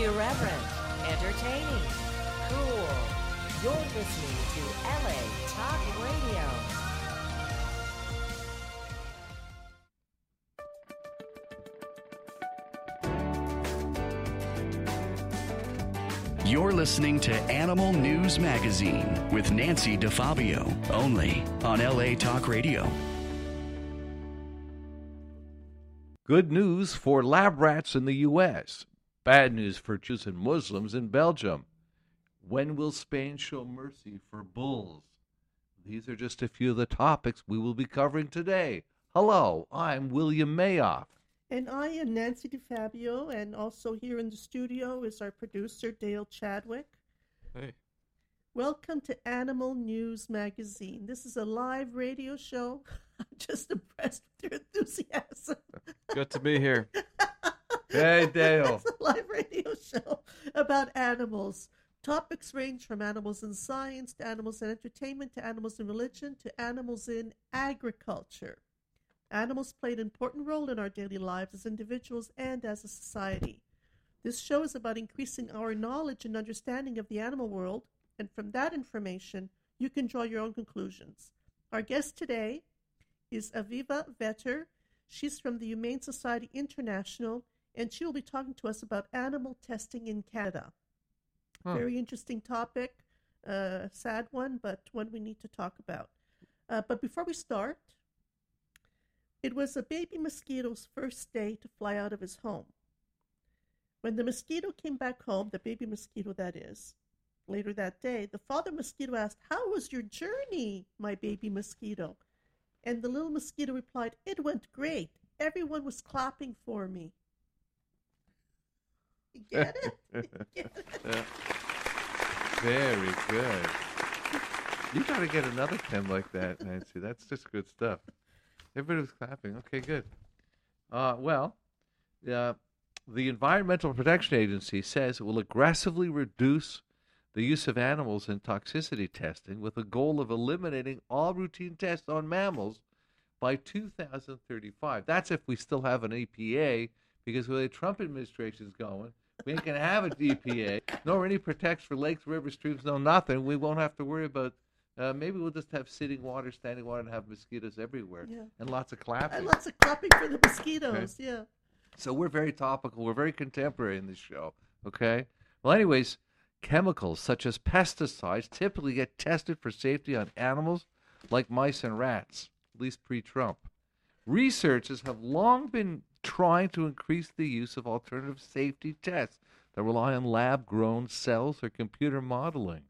Irreverent, entertaining, cool. You're listening to LA Talk Radio. You're listening to Animal News Magazine with Nancy DeFabio, only on LA Talk Radio. Good news for lab rats in the U.S. Bad news for Jews and Muslims in Belgium. When will Spain show mercy for bulls? These are just a few of the topics we will be covering today. Hello, I'm William Mayoff. And I am Nancy DeFabio, and also here in the studio is our producer, Dale Chadwick. Hey. Welcome to Animal News Magazine. This is a live radio show. I'm just impressed with your enthusiasm. Good to be here. Hey, Dale. it's a live radio show about animals. Topics range from animals in science to animals in entertainment to animals in religion to animals in agriculture. Animals play an important role in our daily lives as individuals and as a society. This show is about increasing our knowledge and understanding of the animal world, and from that information, you can draw your own conclusions. Our guest today is Aviva Vetter. She's from the Humane Society International, and she will be talking to us about animal testing in Canada. Huh. Very interesting topic, uh, sad one, but one we need to talk about. Uh, but before we start, it was a baby mosquito's first day to fly out of his home. When the mosquito came back home, the baby mosquito that is, later that day, the father mosquito asked, How was your journey, my baby mosquito? And the little mosquito replied, It went great. Everyone was clapping for me. You get it? You get it? Very good. You got to get another pen like that, Nancy. That's just good stuff. Everybody was clapping. Okay, good. Uh, well, uh, the Environmental Protection Agency says it will aggressively reduce the use of animals in toxicity testing with the goal of eliminating all routine tests on mammals by 2035. That's if we still have an EPA, because with the Trump administration is going, we ain't going to have a DPA, nor any protects for lakes, rivers, streams, no nothing. We won't have to worry about. Uh, maybe we'll just have sitting water, standing water, and have mosquitoes everywhere, Yeah. and lots of clapping. And lots of clapping for the mosquitoes, yeah. So we're very topical. We're very contemporary in this show. Okay. Well, anyways, chemicals such as pesticides typically get tested for safety on animals like mice and rats, at least pre-Trump. Researchers have long been trying to increase the use of alternative safety tests that rely on lab-grown cells or computer modeling.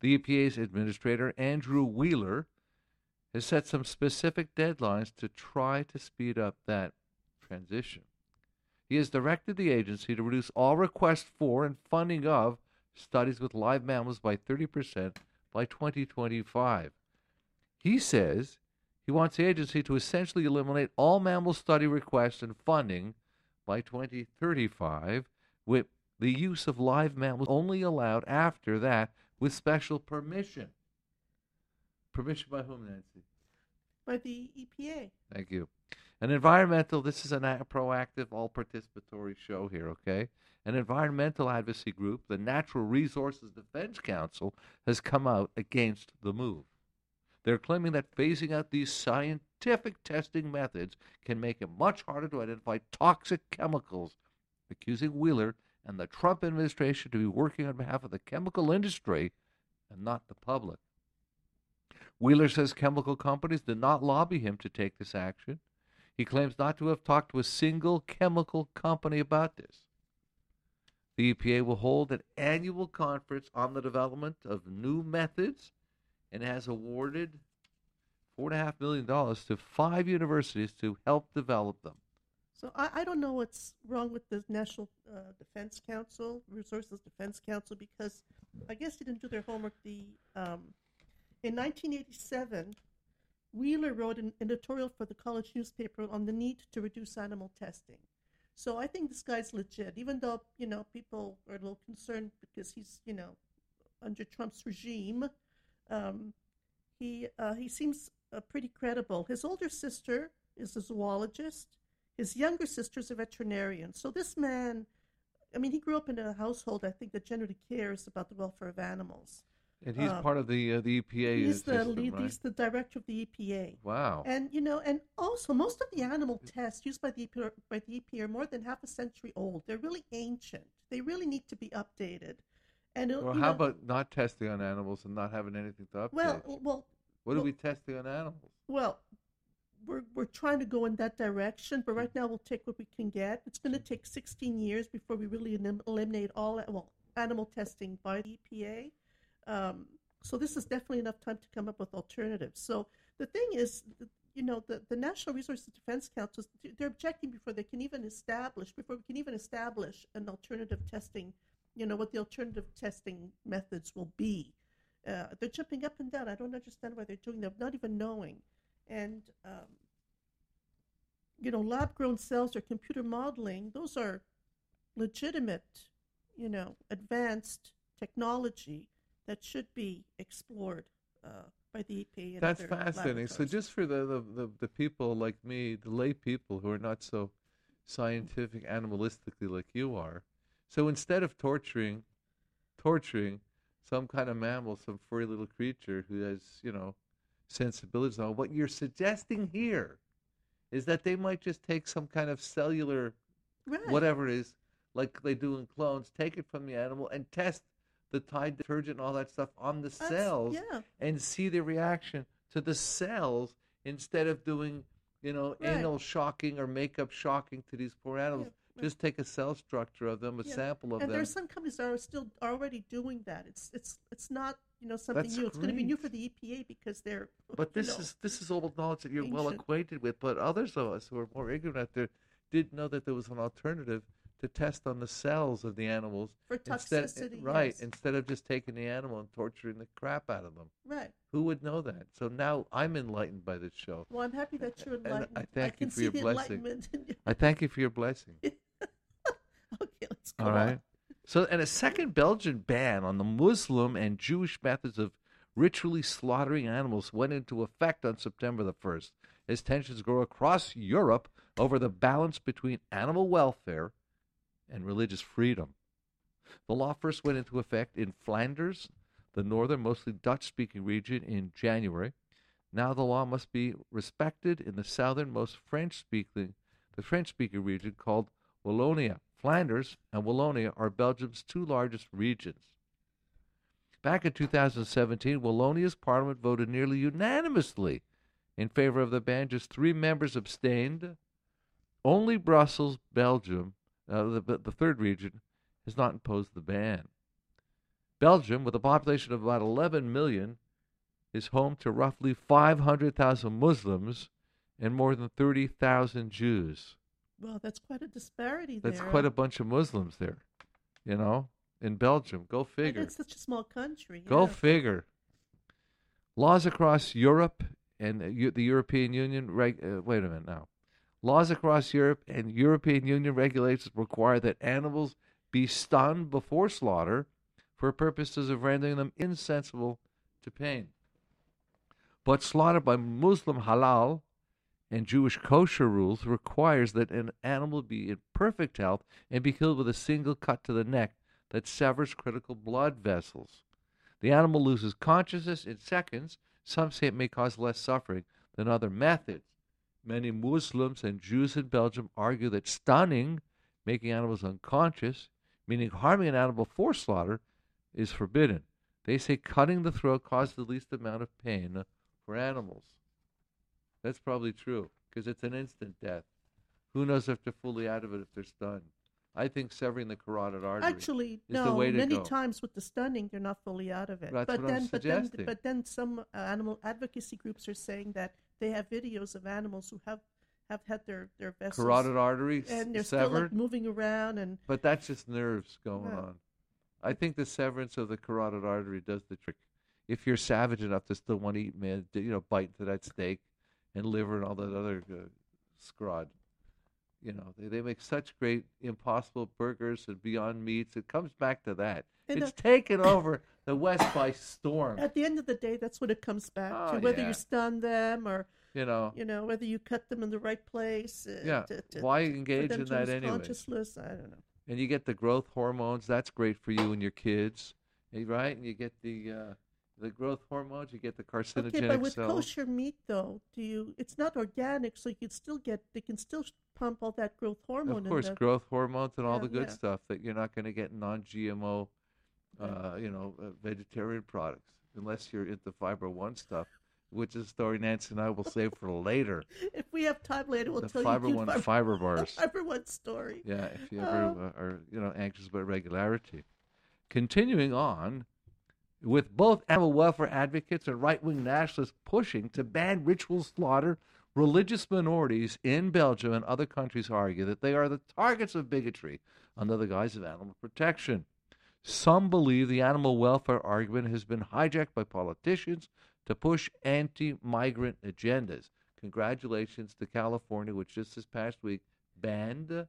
The EPA's administrator, Andrew Wheeler, has set some specific deadlines to try to speed up that transition. He has directed the agency to reduce all requests for and funding of studies with live mammals by 30% by 2025. He says he wants the agency to essentially eliminate all mammal study requests and funding by 2035, with the use of live mammals only allowed after that with special permission. Permission by whom, Nancy? By the EPA. Thank you. An environmental, this is a proactive, all participatory show here, okay? An environmental advocacy group, the Natural Resources Defense Council, has come out against the move. They're claiming that phasing out these scientific testing methods can make it much harder to identify toxic chemicals, accusing Wheeler and the Trump administration to be working on behalf of the chemical industry and not the public. Wheeler says chemical companies did not lobby him to take this action. He claims not to have talked to a single chemical company about this. The EPA will hold an annual conference on the development of new methods and has awarded $4.5 million to five universities to help develop them. So I, I don't know what's wrong with the National uh, Defense Council, Resources Defense Council, because I guess they didn't do their homework. The um, in 1987, Wheeler wrote an editorial for the college newspaper on the need to reduce animal testing. So I think this guy's legit, even though you know people are a little concerned because he's you know under Trump's regime. Um, he uh, he seems uh, pretty credible. His older sister is a zoologist. His younger sister's a veterinarian. So this man I mean, he grew up in a household I think that generally cares about the welfare of animals. And he's Uh, part of the uh, the EPA. He's the system, lead, right? he's the director of the EPA. Wow. And you know, and also most of the animal tests used by the EPA, by the EPA are more than half a century old. They're really ancient. They really need to be updated. And it'll- well, how know, about not testing on animals and not having anything to update? well, well, what are we testing on animals? well, we're we're trying to go in that direction, but right now we'll take what we can get. It's going to take 16 years before we really elim- eliminate all well animal testing by the EPA. Um, so this is definitely enough time to come up with alternatives. So the thing is, you know, the, the National Resources Defense Council, they're objecting before they can even establish, before we can even establish an alternative testing, you know, what the alternative testing methods will be. Uh, they're jumping up and down. I don't understand why they're doing that, not even knowing. And, um, you know, lab grown cells or computer modeling, those are legitimate, you know, advanced technology that should be explored uh, by the EPA. And That's fascinating. So just for the, the, the, the people like me, the lay people who are not so scientific animalistically like you are, so instead of torturing torturing some kind of mammal, some furry little creature who has, you know, sensibilities all, what you're suggesting here is that they might just take some kind of cellular right. whatever it is, like they do in clones, take it from the animal and test the Tide detergent and all that stuff on the That's- cells yeah. and see the reaction to the cells instead of doing, you know, Right. anal shocking or makeup shocking to these poor animals. right. Just take a cell structure of them, a Yeah. sample of them. and them. there's some companies that are still already doing that. It's it's it's not you know something That's new. It's going to be new for the EPA because they're. But this know, is this is old knowledge that you're well acquainted with. But others of us who are more ignorant out there didn't know that there was an alternative to test on the cells of the animals for instead, toxicity. right? yes. Instead of just taking the animal and torturing the crap out of them. right. Who would know that? So now I'm enlightened by this show. Well, I'm happy that you're And I enlightened. thank you for your blessing. I thank you for your blessing. okay, let's go All right. on. So, and a second Belgian ban on the Muslim and Jewish methods of ritually slaughtering animals went into effect on September the 1st as tensions grow across Europe over the balance between animal welfare and religious freedom. The law first went into effect in Flanders, the northern, mostly Dutch speaking region, in January. Now the law must be respected in the southernmost French speaking the French speaking region called Wallonia. Flanders and Wallonia are Belgium's two largest regions. Back in 2017, Wallonia's parliament voted nearly unanimously in favor of the ban. Just three members abstained. Only Brussels, Belgium, uh, the, the third region, has not imposed the ban. Belgium, with a population of about 11 million, is home to roughly 500,000 Muslims and more than 30,000 Jews. Well, that's quite a disparity That's quite a bunch of Muslims there, you know, in Belgium. Go And figure. It's such a small country. Go yeah. figure. Laws across Europe and uh, the European Union. Reg- uh, wait a minute now. Laws across Europe and European Union regulations require that animals be stunned before slaughter for purposes of rendering them insensible to pain. But slaughter by Muslim halal and Jewish kosher rules requires that an animal be in perfect health and be killed with a single cut to the neck that severs critical blood vessels. The animal loses consciousness in seconds. Some say it may cause less suffering than other methods. Many Muslims and Jews in Belgium argue that stunning, making animals unconscious, meaning harming an animal for slaughter, is forbidden. They say cutting the throat causes the least amount of pain for animals. That's probably true because it's an instant death. Who knows if they're fully out of it if they're stunned? I think severing the carotid artery. Actually, is the no. way to Many go. times with the stunning, they're not fully out of it. That's but what I'm then, but then, suggesting. but then, some uh, animal advocacy groups are saying that they have videos of animals who have have had their their vessels carotid artery s- and they're still like moving around and but that's just nerves going Yeah. on. I think the severance of the carotid artery does the trick. If you're savage enough to still want to eat, man, you know, bite into that steak and liver and all that other uh, scrod. You know, they, they make such great impossible burgers and beyond meats. It comes back to that. And, it's taken over the West by storm. at the end of the day, that's what it comes back Oh, to. Whether yeah. you stun them or You know, you know whether you cut them in the right place. Uh, yeah. to, to, Why engage in that anyway? Consciousness. I don't know. and you get the growth hormones. That's great for you and your kids, eh, right? And you get the uh, the growth hormones. You get the carcinogenic Okay, but with cells. kosher meat, though, do you? It's not organic, so you can still get. They can still pump all that growth hormone of course, the. growth hormones and all Yeah, the good yeah. stuff that you're not going to get in non-GMO, uh, you know, uh, vegetarian products, unless you're into fiber one stuff, which is a story Nancy and I will save for later. If we have time later, we'll the tell fiber you one the fiber One fiber bars. fiber one story. Yeah, if you ever uh, are you know anxious about regularity. Continuing on, with both animal welfare advocates and right-wing nationalists pushing to ban ritual slaughter, religious minorities in Belgium and other countries argue that they are the targets of bigotry under the guise of animal protection. Some believe the animal welfare argument has been hijacked by politicians to push anti-migrant agendas. Congratulations to California, which just this past week banned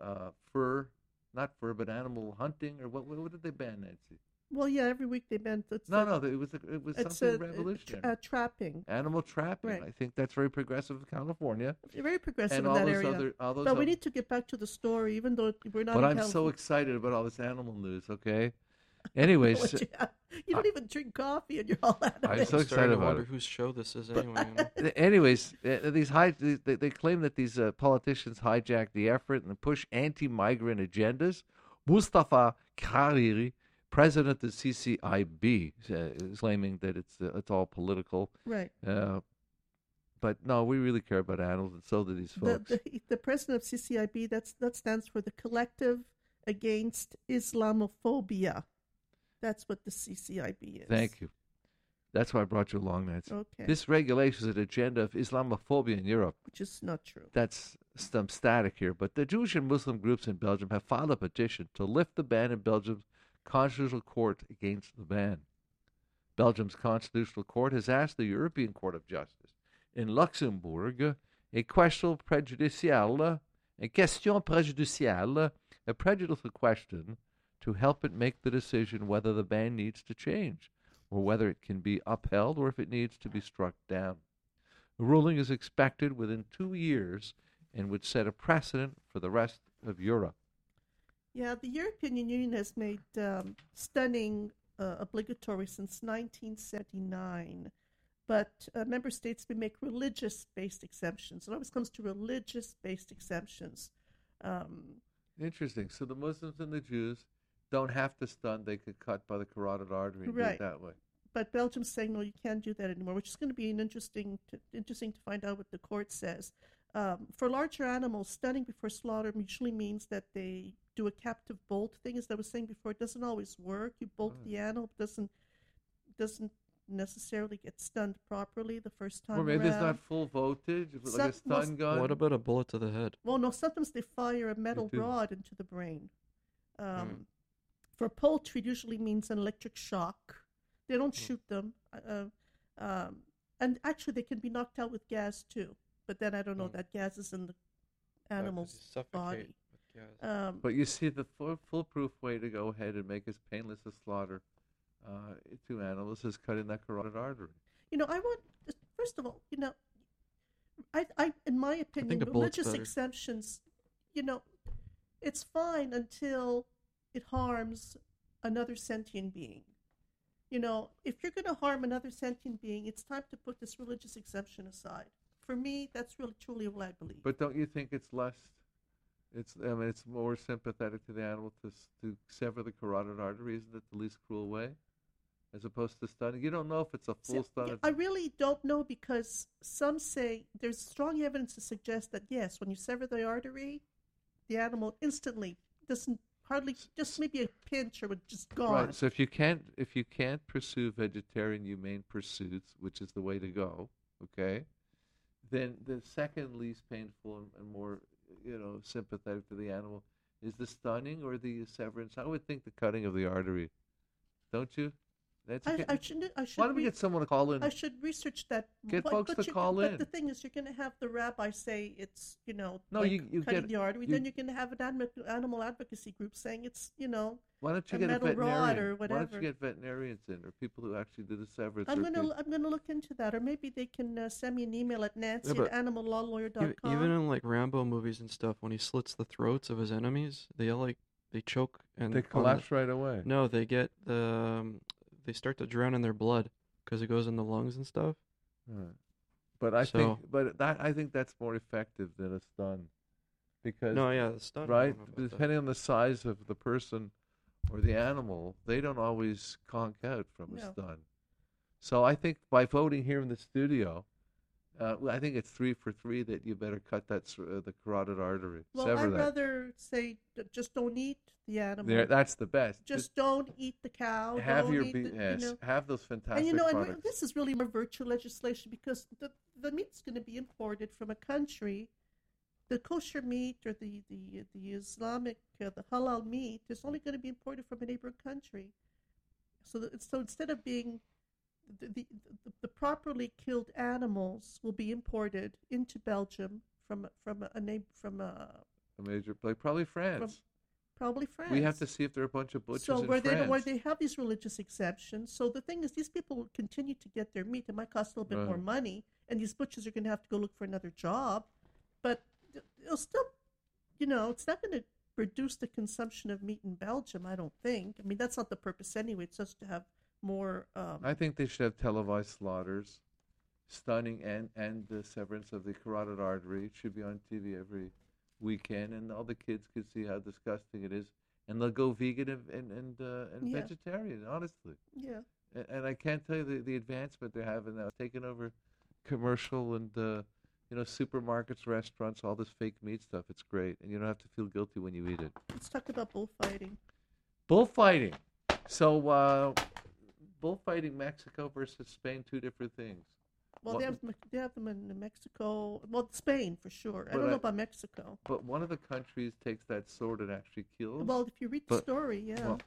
uh, fur, not fur, but animal hunting, or what? What did they ban, Nancy? Well, yeah, every week they bend. It's No, a- no, it was a, it was it's something a, a, revolutionary. tra- uh, trapping. animal trapping. Right. I think that's very progressive in California, Very progressive and in all that those area. other, all those. but we need to get back to the story, even though we're not. but in I'm so excited about all this animal news. Okay. Anyways, What you, you don't even drink coffee, and you're all out of I'm it. so I'm excited starting to about wonder it. whose show this is anyway. Anyways, uh, these high, they, they claim that these uh, politicians hijack the effort and push anti-migrant agendas. Mustafa Kariri, president of CCIB, uh, is claiming that it's uh, it's all political. right. Uh, but no, we really care about animals, and so do these The, folks. the the president of CCIB that's that stands for the Collective Against Islamophobia. That's what the CCIB is. Thank you. That's why I brought you along, Nancy. Okay. This regulation is an agenda of Islamophobia in Europe. which is not true. that's some static here, but the Jewish and Muslim groups in Belgium have filed a petition to lift the ban in Belgium's constitutional court against the ban. Belgium's constitutional court has asked the European Court of Justice in Luxembourg a question prejudicial, a question prejudicial, a prejudicial question to help it make the decision whether the ban needs to change or whether it can be upheld or if it needs to be struck down. The ruling is expected within two years and would set a precedent for the rest of Europe. Yeah, the European Union has made um, stunning uh, obligatory since 1979, but uh, member states may make religious-based exemptions. It always comes to religious-based exemptions. Um, Interesting. So the Muslims and the Jews don't have to stun; they could cut by the carotid artery and do Right. it that way. but Belgium's saying no, you can't do that anymore, which is going to be an interesting to, interesting to find out what the court says. Um, for larger animals, stunning before slaughter usually means that they do a captive bolt thing. As I was saying before, it doesn't always work. You bolt Right. the animal, it doesn't doesn't necessarily get stunned properly the first time Or maybe it's not full voltage, but like a Some- most- stun gun. What about a bullet to the head? Well, no, sometimes they fire a metal rod into the brain. Um, Mm. For poultry, it usually means an electric shock. They don't Hmm. shoot them. Uh, um, and actually, they can be knocked out with gas too. But then I don't know, Mm. that gas is in the Yeah, 'cause you animal's suffocate body. With. Um, But you see, the full, foolproof way to go ahead and make as painless a slaughter uh, to animals is cutting that carotid artery. you know, I want, first of all, you know, I, I in my opinion, a religious better. exemptions, you know, it's fine until it harms another sentient being. You know, if you're going to harm another sentient being, it's time to put this religious exemption aside. For me, that's really truly what I believe. But don't you think it's less? It's I mean, it's more sympathetic to the animal to to sever the carotid artery. Isn't it the least cruel way, as opposed to stunning? You don't know if it's a full stun. yeah, I really don't know because some say there's strong evidence to suggest that yes, when you sever the artery, the animal instantly doesn't hardly just maybe a pinch or would just gone. Right. So if you can't if you can't pursue vegetarian humane pursuits, which is the way to go, okay, then the second least painful and, and more you know sympathetic to the animal is the stunning or the severance. I would think the cutting of the artery. Don't you? That's I, okay. I should. I should. Why don't we re- get someone to call in? I should research that. Get but, folks but to you, call but in. the thing is, you're going to have the rabbi say it's, you know, No, like you- you cutting get- the artery. you- then you're going to have an animal, animal advocacy group saying it's, you know, Why don't you a get a metal veterinarian? rod or Why don't you get veterinarians in, or people who actually do the severance? I'm going to people- I'm going to look into that, or maybe they can uh, send me an email at Nancy but at animallawlawyer.com. Even, even in like Rambo movies and stuff, when he slits the throats of his enemies, they all like they choke and They on the- collapse right away. No, they get the um, they start to drown in their blood because it goes in the lungs and stuff. Right. But I So- think, but that I think that's more effective than a stun, because No, yeah, the stun. Right, know about that. depending on the size of the person or the animal, they don't always conk out from a stun. So I think by voting here in the studio, uh, well, I think it's three for three that you better cut that uh, the carotid artery, well, I'd that. rather say just don't eat the animal. There, that's the best. just don't eat the cow. have your be- the, you know. have those fantastic and you know, and this is really more virtual legislation because the the meat's going to be imported from a country. The kosher meat or the the the Islamic uh, the halal meat is only going to be imported from a neighboring country. So that, so instead of being the, the the properly killed animals will be imported into Belgium from from a, name from a a major, like probably France. probably France. We have to see if there are a bunch of butchers so where they France. where they have these religious exemptions. So the thing is, these people will continue to get their meat. It might cost a little bit more money, and these butchers are going to have to go look for another job. But it'll still, you know, it's not going to reduce the consumption of meat in Belgium. I don't think. I mean, that's not the purpose anyway. It's just to have more. Um, I think they should have televised slaughters, stunning and and the severance of the carotid artery. It should be on TV every weekend, and all the kids could see how disgusting it is, and they'll go vegan and and and, uh, and Yeah. vegetarian. Honestly, yeah. and, and I can't tell you the, the advancement they're having now, taking over commercial and uh, you know supermarkets, restaurants, all this fake meat stuff. It's great, and you don't have to feel guilty when you eat it. Let's talk about bullfighting. Bullfighting. So, uh, bullfighting Mexico versus Spain, two different things. Well, What- they have them- they have them in Mexico. Well, Spain for sure. I don't know I- about Mexico. But one of the countries takes that sword and actually kills. Well, if you read the but- story, yeah. Well,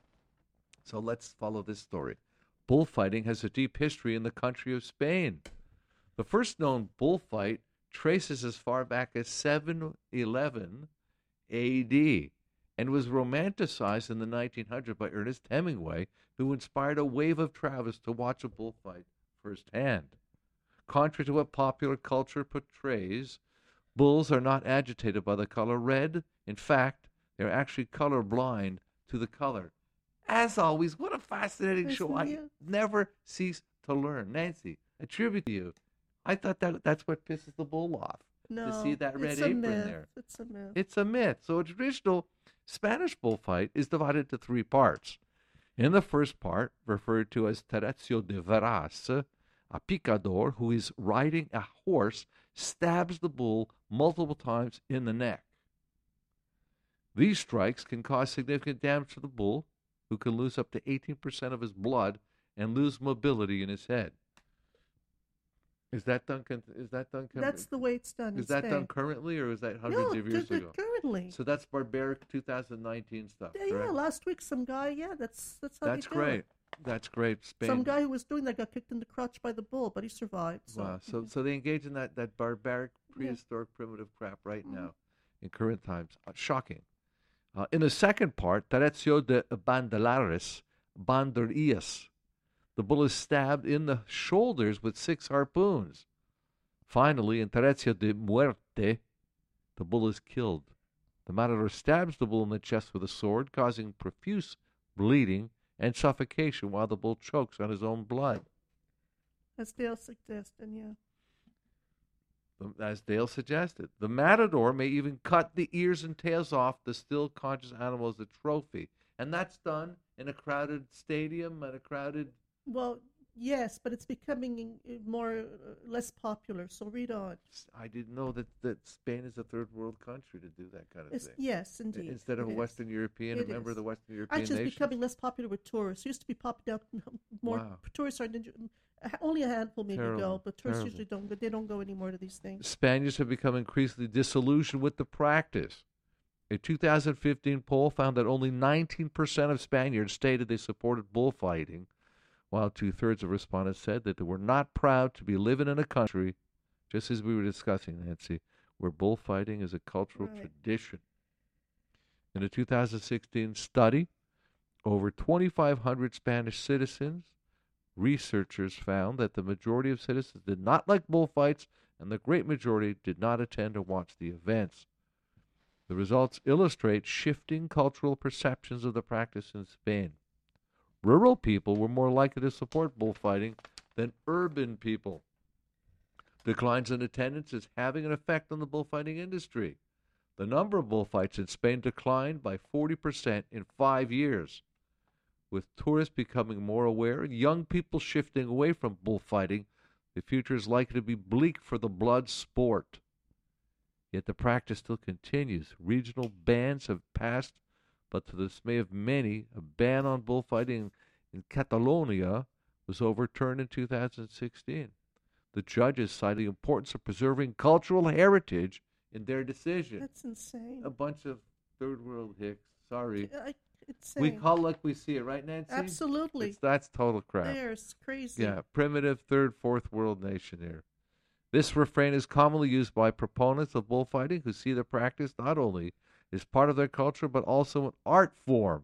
so let's follow this story. Bullfighting has a deep history in the country of Spain. The first known bullfight traces as far back as 711 AD and was romanticized in the 1900s by Ernest Hemingway, who inspired a wave of travelers to watch a bullfight firsthand. Contrary to what popular culture portrays, bulls are not agitated by the color red. In fact, they're actually color blind to the color. As always, what a fascinating show. I never cease to learn. Nancy, a tribute to you. I thought that that's what pisses the bull off. No, see that red apron myth. there. It's a myth. It's a myth. So a traditional Spanish bullfight is divided into three parts. In the first part, referred to as Tercio de Varas, a picador who is riding a horse stabs the bull multiple times in the neck. These strikes can cause significant damage to the bull, who can lose up to 18% of his blood and lose mobility in his head. Is that done? con- Is that done? That's the way it's done. is that Spain. done currently, or is that hundreds no, of years ago? currently. So that's barbaric 2019 stuff. yeah, yeah, last week some guy, yeah, that's that's how That's great. That's great. Spain. Some guy who was doing that got kicked in the crotch by the bull, but he survived. So, Wow. So so they engage in that that barbaric Yeah. prehistoric primitive crap right Mhm. now in current times. Uh, shocking. Uh, in the second part, Terezio de Bandelares, Banderillas, the bull is stabbed in the shoulders with six harpoons. Finally, in Terezio de Muerte, the bull is killed. The matador stabs the bull in the chest with a sword, causing profuse bleeding and suffocation while the bull chokes on his own blood. as Dale suggested, yeah. As Dale suggested, the matador may even cut the ears and tails off the still conscious animal as a trophy. And that's done in a crowded stadium and a crowded. Well, yes, but it's becoming uh, more uh, less popular. So read on. I didn't know that, that Spain is a third world country to do that kind of It's, thing. yes, indeed. Instead of it a is. Western European, a member of the Western European Actually, it's nation. becoming less popular with tourists. It used to be popular. More Wow. tourists are only a handful maybe Terrible, go, but tourists terrible. usually don't. go. They don't go anymore to these things. Spaniards have become increasingly disillusioned with the practice. A 2015 poll found that only 19% of Spaniards stated they supported bullfighting, while two thirds of respondents said that they were not proud to be living in a country, just as we were discussing, Nancy, where bullfighting is a cultural Right. tradition. In a 2016 study, over 2,500 Spanish citizens, researchers found that the majority of citizens did not like bullfights, and the great majority did not attend or watch the events. The results illustrate shifting cultural perceptions of the practice in Spain. Rural people were more likely to support bullfighting than urban people. Declines in attendance is having an effect on the bullfighting industry. The number of bullfights in Spain declined by 40% in five years. With tourists becoming more aware and young people shifting away from bullfighting, the future is likely to be bleak for the blood sport. Yet the practice still continues. Regional bans have passed, but to the dismay of many, a ban on bullfighting in Catalonia was overturned in 2016. The judges cited the importance of preserving cultural heritage in their decision. That's insane. A bunch of third world hicks. Sorry. I, We call it like we see it, right, Nancy? Absolutely. It's, that's total crap. There's crazy. Yeah, primitive third, fourth world nation here. This refrain is commonly used by proponents of bullfighting who see the practice not only as part of their culture but also an art form.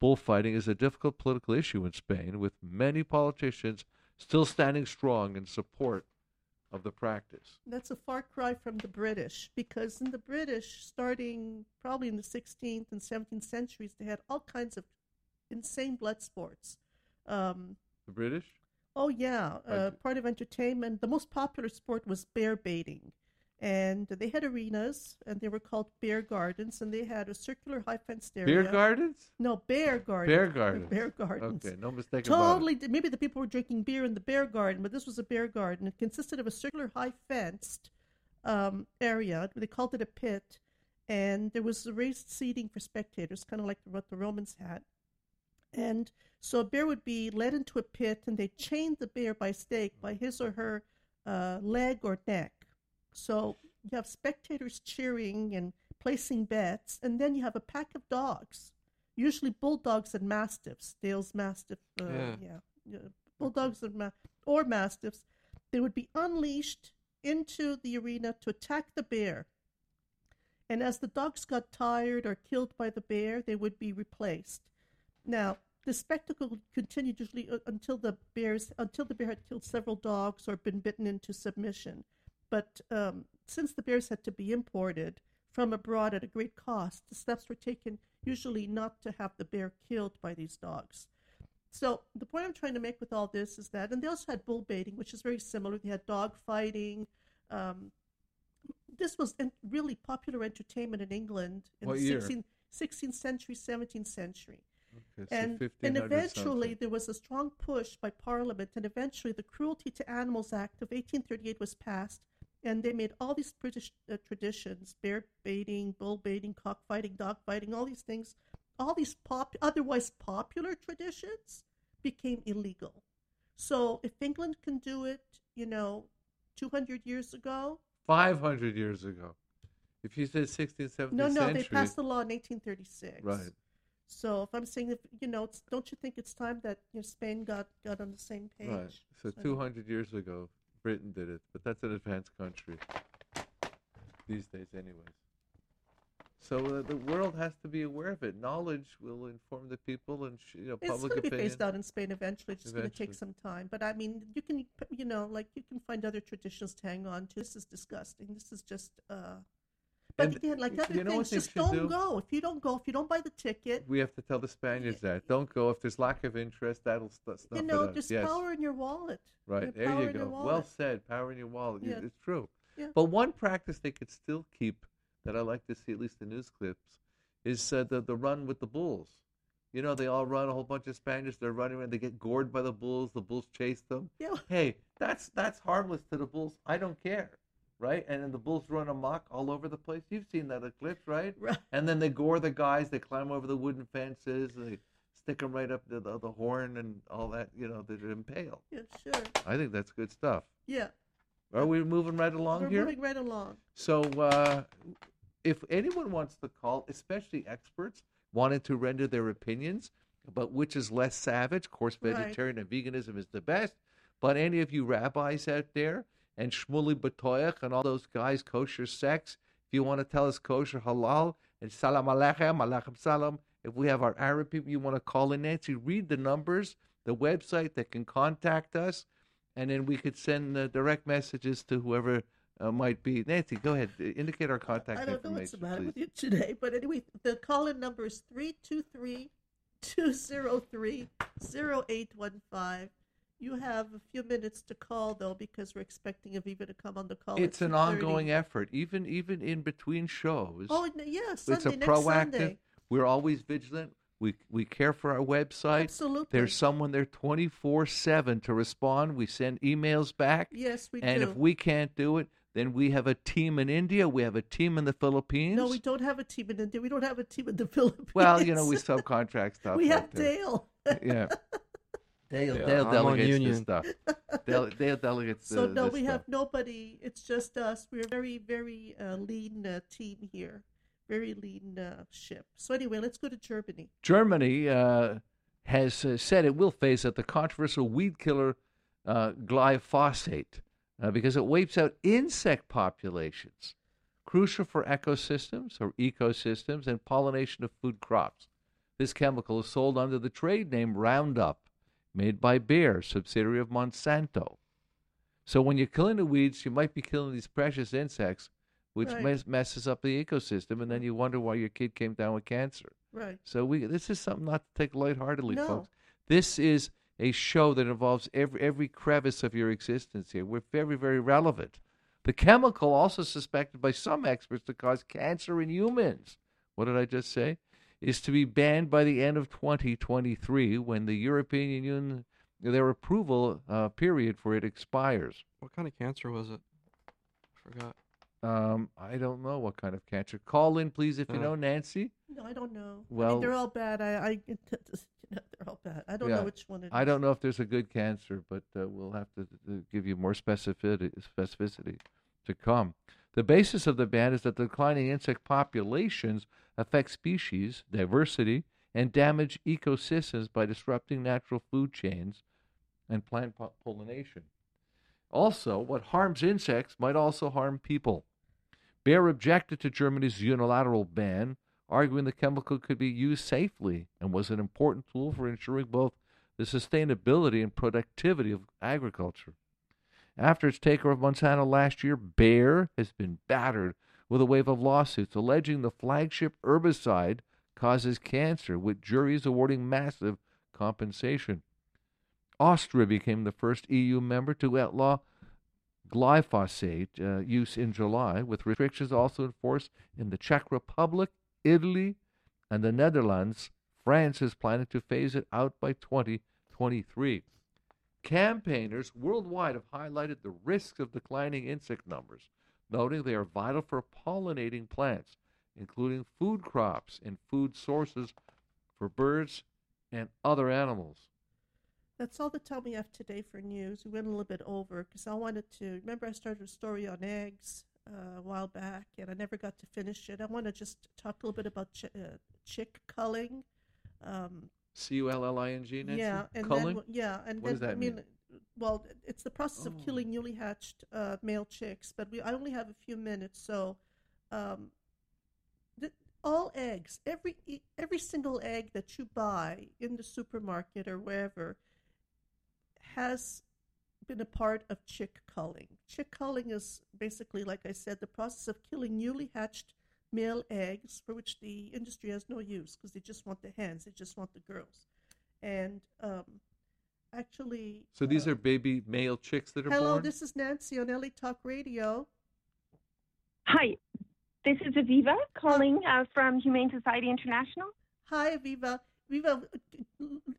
Bullfighting is a difficult political issue in Spain, with many politicians still standing strong in support of the practice. That's a far cry from the British because in the British, starting probably in the 16th and 17th centuries, they had all kinds of insane blood sports. Um, The British? oh, yeah. Uh, part of entertainment. The most popular sport was bear baiting. And they had arenas, and they were called bear gardens, and they had a circular high fenced area. Beer gardens? No, bear gardens. Bear gardens. Bear gardens. Okay, no mistake about it. Totally. Maybe the people were drinking beer in the bear garden, but this was a bear garden. It consisted of a circular, high fenced um, area. They called it a pit, and there was raised seating for spectators, kind of like what the Romans had. And so a bear would be led into a pit, and they chained the bear by stake by his or her uh, leg or neck. So you have spectators cheering and placing bets, and then you have a pack of dogs, usually bulldogs and mastiffs, Dale's mastiff. Uh, Yeah. yeah. yeah, bulldogs and ma- or mastiffs. They would be unleashed into the arena to attack the bear. And as the dogs got tired or killed by the bear, they would be replaced. Now, the spectacle continued usually uh, until the bears until the bear had killed several dogs or been bitten into submission. But um, since the bears had to be imported from abroad at a great cost, the steps were taken usually not to have the bear killed by these dogs. So the point I'm trying to make with all this is that, and they also had bull baiting, which is very similar. They had dog fighting. Um, this was en- really popular entertainment in England in What the year? 16th, 16th century, 17th century Okay, and, 1500 and eventually something. there was a strong push by Parliament, and eventually the Cruelty to Animals Act of 1838 was passed, and they made all these British uh, traditions: bear baiting, bull baiting, cockfighting, dog fighting, all these things, all these pop otherwise popular traditions became illegal. So if England can do it, you know, 200 years ago, 500 years ago. If you said 16th, 17th no, no, century. they passed the law in 1836. Right. So if I'm saying that, you know, it's, don't you think it's time that you know, Spain got, got on the same page? Right. So So- 200 years ago, Britain did it, but that's an advanced country these days, anyways. So uh, the world has to be aware of it. Knowledge will inform the people, and sh- you know, It's public going to be opinion. phased out in Spain eventually. It's just going to take some time. But I mean, you can, you know, like you can find other traditions to hang on to. This is disgusting. This is just. uh But And again, like other you know things, just don't do? go. If you don't go, if you don't buy the ticket, We have to tell the Spaniards that. Don't go if there's lack of interest. That'll st- snuff you know, out. yes. power in your wallet. Right have there you go. Well said. Power in your wallet. Yeah. It's true. Yeah. But one practice they could still keep that I like to see, at least in news clips, is uh, the the run with the bulls. You know, they all run. A whole bunch of Spaniards. They're running around. They get gored by the bulls. The bulls chase them. Yeah. Hey, that's that's harmless to the bulls. I don't care, right? And then the bulls run amok all over the place. You've seen that eclipse, right? Right. And then they gore the guys. They climb over the wooden fences. They stick them right up the, the, the horn and all that. You know, they're impaled. Yeah, sure. I think that's good stuff. Yeah. Are we moving right along We're here? moving right along. So, uh, if anyone wants to call, especially experts wanted to render their opinions about which is less savage. Of course, Right. vegetarian and veganism is the best. But any of you rabbis out there and Shmuley Boteach and all those guys, kosher sex, if you want to tell us kosher halal and salam alechem, alechem salam, if we have our Arab people you want to call in, Nancy, read the numbers, the website that can contact us, and then we could send uh, direct messages to whoever uh, might be. Nancy, go ahead. Indicate our contact I don't know what's the matter please. with you today, but anyway, the call in number is 323 203 0815. You have a few minutes to call, though, because we're expecting Aviva to come on the call. It's an ongoing effort, even even in between shows. Oh, yes, yeah, it's a proactive. Sunday. We're always vigilant. We we care for our website. Absolutely. There's someone there 24 7 to respond. We send emails back. Yes, we and do. And if we can't do it, then we have a team in India. We have a team in the Philippines. No, we don't have a team in India. We don't have a team in the Philippines. Well, you know, we subcontract stuff. we have. Dale. Yeah. Dale, Yeah, Dale I'm on delegates the union. stuff. Dale, Dale delegates So the, no, we stuff. have nobody. It's just us. We're a very, very uh, lean uh, team here. Very lean uh, ship. So anyway, let's go to Germany. Germany uh, has uh, said it will phase out the controversial weed killer uh, glyphosate uh, because it wipes out insect populations, crucial for ecosystems or ecosystems and pollination of food crops. This chemical is sold under the trade name Roundup, made by Bayer, subsidiary of Monsanto. So when you're killing the weeds, you might be killing these precious insects, which Right. mess, messes up the ecosystem, and then you wonder why your kid came down with cancer. Right. So we this is something not to take lightheartedly, No. folks. This is a show that involves every every crevice of your existence here. We're very, very relevant. The chemical also suspected by some experts to cause cancer in humans. What did I just say? Is to be banned by the end of 2023 when the European Union their approval uh, period for it expires. What kind of cancer was it? I forgot. Um, I don't know what kind of cancer. Call in, please, if you Uh. know Nancy. No, I don't know. I Well- mean, they're all bad. I, I you know, they're all bad. I don't Yeah. know which one it is. I don't know if there's a good cancer, but uh, we'll have to, to give you more specificity, specificity to come. The basis of the ban is that the declining insect populations affect species diversity and damage ecosystems by disrupting natural food chains and plant po- pollination. Also, what harms insects might also harm people. Bayer objected to Germany's unilateral ban, arguing the chemical could be used safely and was an important tool for ensuring both the sustainability and productivity of agriculture. After its takeover of Monsanto last year, Bayer has been battered with a wave of lawsuits alleging the flagship herbicide causes cancer, with juries awarding massive compensation. Austria became the first EU member to outlaw glyphosate uh, use in July, with restrictions also enforced in the Czech Republic, Italy, and the Netherlands. France is planning to phase it out by 2023. Campaigners worldwide have highlighted the risks of declining insect numbers, noting they are vital for pollinating plants, including food crops and food sources for birds and other animals. That's all the time we have today for news. We went a little bit over because I wanted to. Remember, I started a story on eggs uh, a while back, and I never got to finish it. I want to just talk a little bit about ch- uh, chick culling. Um, C U L L I N G, yeah, and Culling? then yeah, and What then does that I mean, mean? Well, it's the process of Oh. killing newly hatched uh, male chicks. But we, I only have a few minutes, so um, the, all eggs, every every single egg that you buy in the supermarket or wherever, has been a part of chick culling. Chick culling is basically, like I said, the process of killing newly hatched male eggs for which the industry has no use because they just want the hens, they just want the girls. And um, actually. So these uh, are baby male chicks that are Hello, born? this is Nancy on LA Talk Radio. Hi, this is Aviva calling uh, from Humane Society International. Hi, Aviva. Aviva,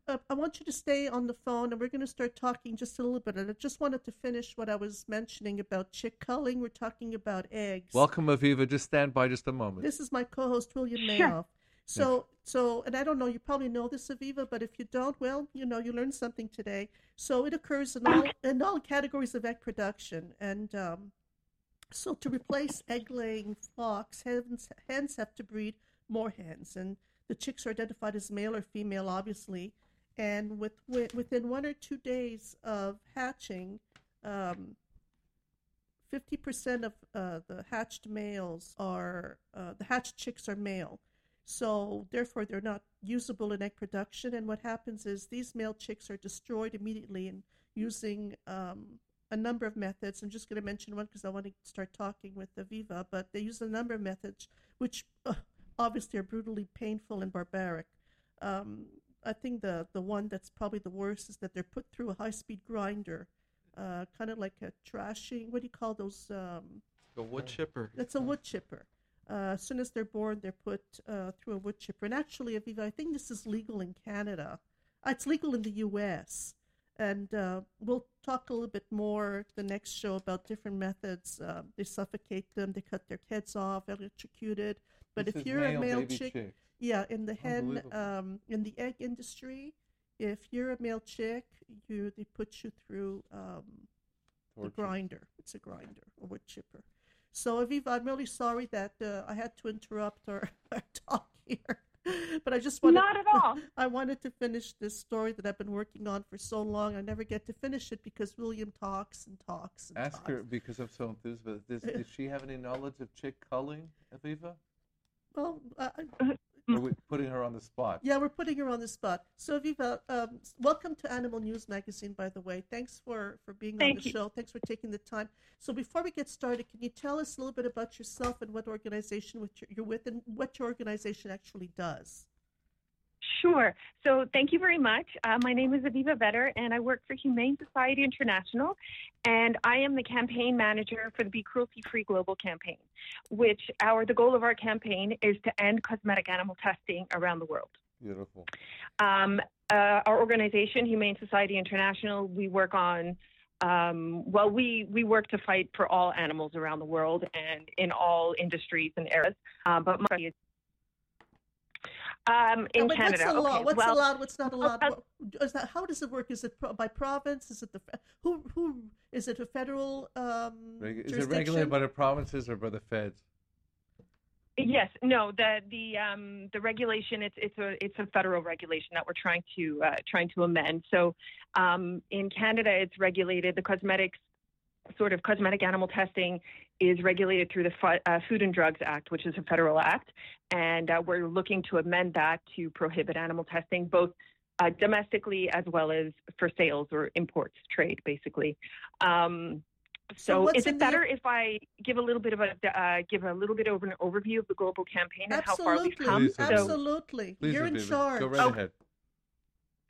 uh, I want you to stay on the phone and we're going to start talking just a little bit. And I just wanted to finish what I was mentioning about chick culling. We're talking about eggs. Welcome, Aviva. Just stand by just a moment. This is my co-host William Sure. Mayoff. So, so, and I don't know. You probably know this, Aviva, but if you don't, well, you know, you learned something today. So it occurs in all in all categories of egg production, and um, so to replace egg-laying flocks, hens hens have to breed more hens, and the chicks are identified as male or female, obviously, and with, with within one or two days of hatching, um, 50% of uh, the hatched males are, uh, the hatched chicks are male. So, therefore, they're not usable in egg production. And what happens is these male chicks are destroyed immediately and using um, a number of methods. I'm just going to mention one because I want to start talking with Aviva, but they use a number of methods which uh, obviously are brutally painful and barbaric. Um, I think the, the one that's probably the worst is that they're put through a high speed grinder uh, kind of like a trashing. What do you call those? Um, A wood chipper. that's a wood chipper. Uh, as soon as they're born, they're put uh, through a wood chipper. And actually, Aviva, I think this is legal in Canada. Uh, it's legal in the U.S. And uh, we'll talk a little bit more the next show about different methods. Uh, they suffocate them, they cut their heads off, electrocuted. But This if you're a male chick, chick. yeah, in the hen, um, in the egg industry, if you're a male chick, you they put you through um, the grinder. It's a grinder, a wood chipper. So, Aviva, I'm really sorry that uh, I had to interrupt our, our talk here, but I just wanted Not at all. I wanted to finish this story that I've been working on for so long. I never get to finish it because William talks and talks and Ask talks. her because I'm so enthused. But does, does she have any knowledge of chick culling, Aviva? Well, uh, I- Or we putting her on the spot? yeah, we're putting her on the spot. So, Aviva, um, welcome to Animal News Magazine, by the way. Thanks for, for being on the you. show. Thanks for taking the time. So, before we get started, can you tell us a little bit about yourself and what organization you're- you're with and what your organization actually does? Sure. So thank you very much. Uh, my name is Aviva Vetter, and I work for Humane Society International, and I am the campaign manager for the Be Cruelty Free Global Campaign, which our the goal of our campaign is to end cosmetic animal testing around the world. Beautiful. Um, uh, our organization, Humane Society International, we work on, um, well, we, we work to fight for all animals around the world and in all industries and eras. Uh, but my, um, in Yeah, Canada, what's the law? okay, What's well, allowed? What's not allowed? uh, What- is that how does it work? Is it by province? Is it the who who is it a federal um, Is it regulated by the provinces or by the feds? Yes, no, the the um, the regulation it's it's a it's a federal regulation that we're trying to uh, trying to amend. So um, in Canada, it's regulated. The cosmetics sort of cosmetic animal testing is regulated through the Fu- uh, Food and Drugs Act, which is a federal act, and uh, we're looking to amend that to prohibit animal testing both. Uh, domestically as well as for sales or imports trade, basically. Um, So so, is in it the- better if I give a little bit of a uh, give a little bit of an overview of the global campaign and how far we've come? Please, Aviva. So, absolutely. Please, You're in Aviva, charge. Go right Oh. ahead.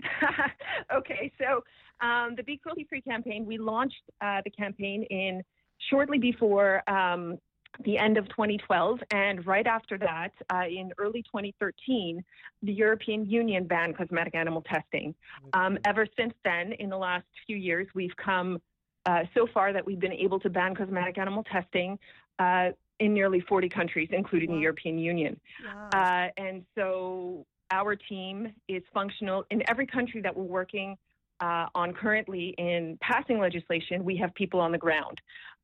okay, so um, the Be Cruelty Free campaign, we launched uh, the campaign in shortly before um, the end of 2012, and right after that, uh, in early 2013, the European Union banned cosmetic animal testing. Um, ever since then, in the last few years, we've come uh, so far that we've been able to ban cosmetic animal testing uh, in nearly 40 countries, including Wow. the European Union. Wow. Uh, and so our team is functional in every country that we're working uh, on currently in passing legislation. We have people on the ground.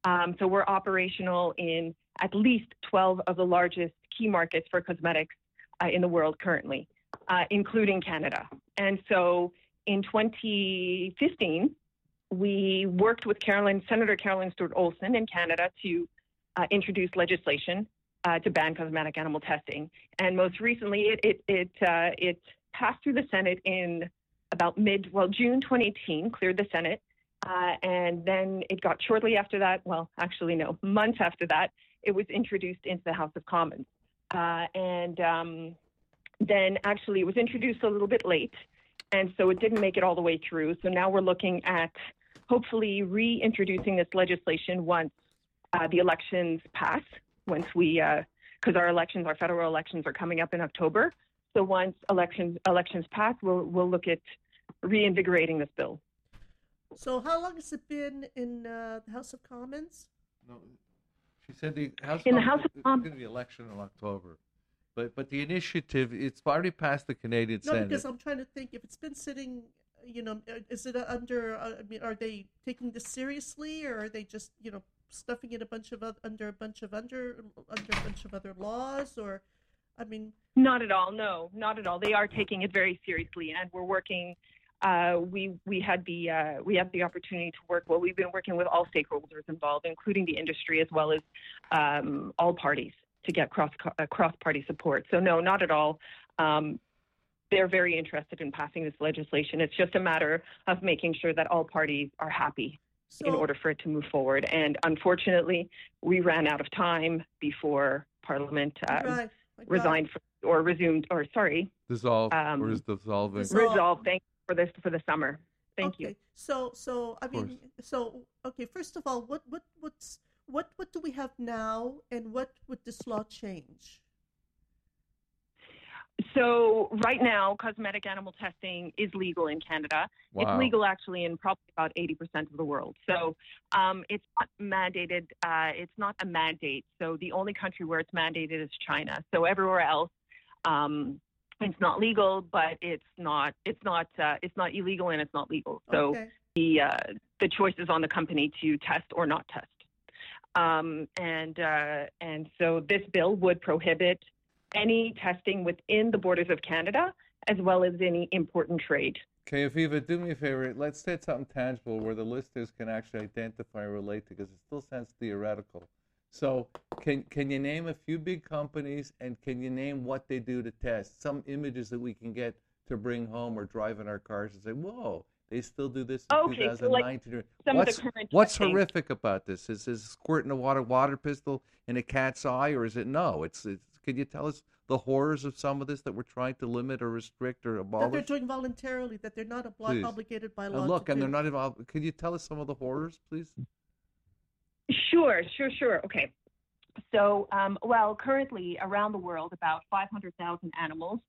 Um, so we're operational in at least 12 of the largest key markets for cosmetics uh, in the world currently, uh, including Canada. And so in 2015, we worked with Carolyn, Senator Carolyn Stewart Olsen in Canada to uh, introduce legislation uh, to ban cosmetic animal testing. And most recently, it it it, uh, it passed through the Senate in about mid well June 2018, cleared the Senate, uh, and then it got shortly after that. Well, actually, no, months after that, it was introduced into the House of Commons, uh, and um, then actually it was introduced a little bit late, and so it didn't make it all the way through. So now we're looking at hopefully reintroducing this legislation once uh, the elections pass once we, because our elections, our federal elections are coming up in October. So once elections elections pass, we'll we'll look at reinvigorating this bill. So how long has it been in uh, the House of Commons? No, she said the House In the House of it's Com- going to be election in October, but but the initiative it's already passed the Canadian No, Senate. because I'm trying to think if it's been sitting. You know, uh, is it under? Uh, I mean, are they taking this seriously, or are they just you know stuffing it a bunch of oth- under a bunch of under under a bunch of other laws, or I mean, Not at all. No, not at all. They are taking it very seriously, and we're working. Uh, we we had the uh, we had the opportunity to work. Well, we've been working with all stakeholders involved, including the industry as well as um, all parties, to get cross uh, cross party support. So no, not at all. Um, they're very interested in passing this legislation. It's just a matter of making sure that all parties are happy so in order for it to move forward. And unfortunately, we ran out of time before Parliament um, right, right. resigned for, or resumed, or sorry, Dissolve Um, or is dissolving? Dissolve. resolved. Thank you for this for the summer. Thank okay. you. So, so I mean, so okay. First of all, what what what's what what do we have now, and what would this law change? So right now, cosmetic animal testing is legal in Canada. Wow. It's legal actually in probably about 80% of the world. So um, it's not mandated. Uh, it's not a mandate. So the only country where it's mandated is China. So everywhere else, um, it's not legal, but it's not. It's not. Uh, it's not illegal and it's not legal. So okay. the uh, the choice is on the company to test or not test. Um, and uh, and so this bill would prohibit any testing within the borders of Canada, as well as any import and trade. Okay, Aviva, do me a favor. Let's say something tangible where the listeners can actually identify and relate to, because it still sounds theoretical. So, can can you name a few big companies, and can you name what they do to test? Some images that we can get to bring home or drive in our cars and say, "Whoa, they still do this in Okay, so like 2019." Some of what's the current what's testing- horrific about this? Is is squirting a water water pistol in a cat's eye, or is it no? It's, it's can you tell us the horrors of some of this that we're trying to limit or restrict or abolish? That they're doing voluntarily, that they're not obli- Please. obligated by Uh, law. look, to and do. they're not involved. Can you tell us some of the horrors, please? Sure, sure, sure. Okay. So, um, well, currently around the world, about 500,000 animals